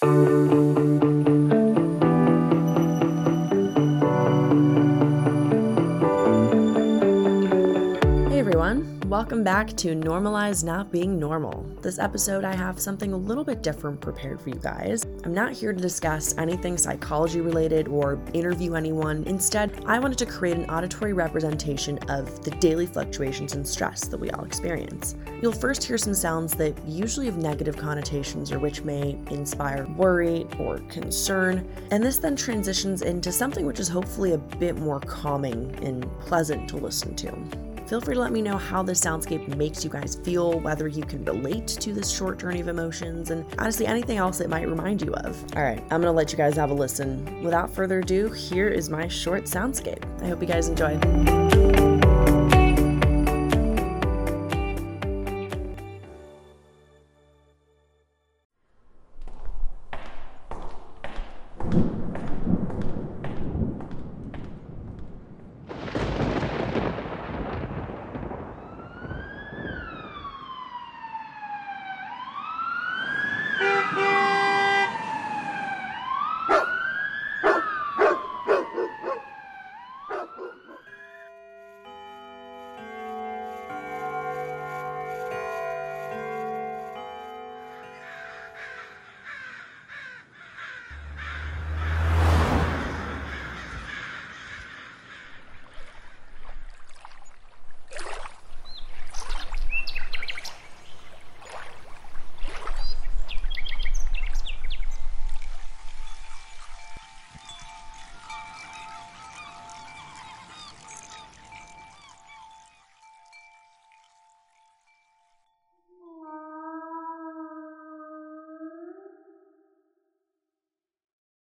Hey everyone. Welcome back to Normalize Not Being Normal. This episode, I have something a little bit different prepared for you guys. I'm not here to discuss anything psychology related or interview anyone. Instead, I wanted to create an auditory representation of the daily fluctuations and stress that we all experience. You'll first hear some sounds that usually have negative connotations or which may inspire worry or concern, and this then transitions into something which is hopefully a bit more calming and pleasant to listen to. Feel free to let me know how this soundscape makes you guys feel, whether you can relate to this short journey of emotions, and honestly, anything else it might remind you of. All right, I'm gonna let you guys have a listen. Without further ado, here is my short soundscape. I hope you guys enjoy.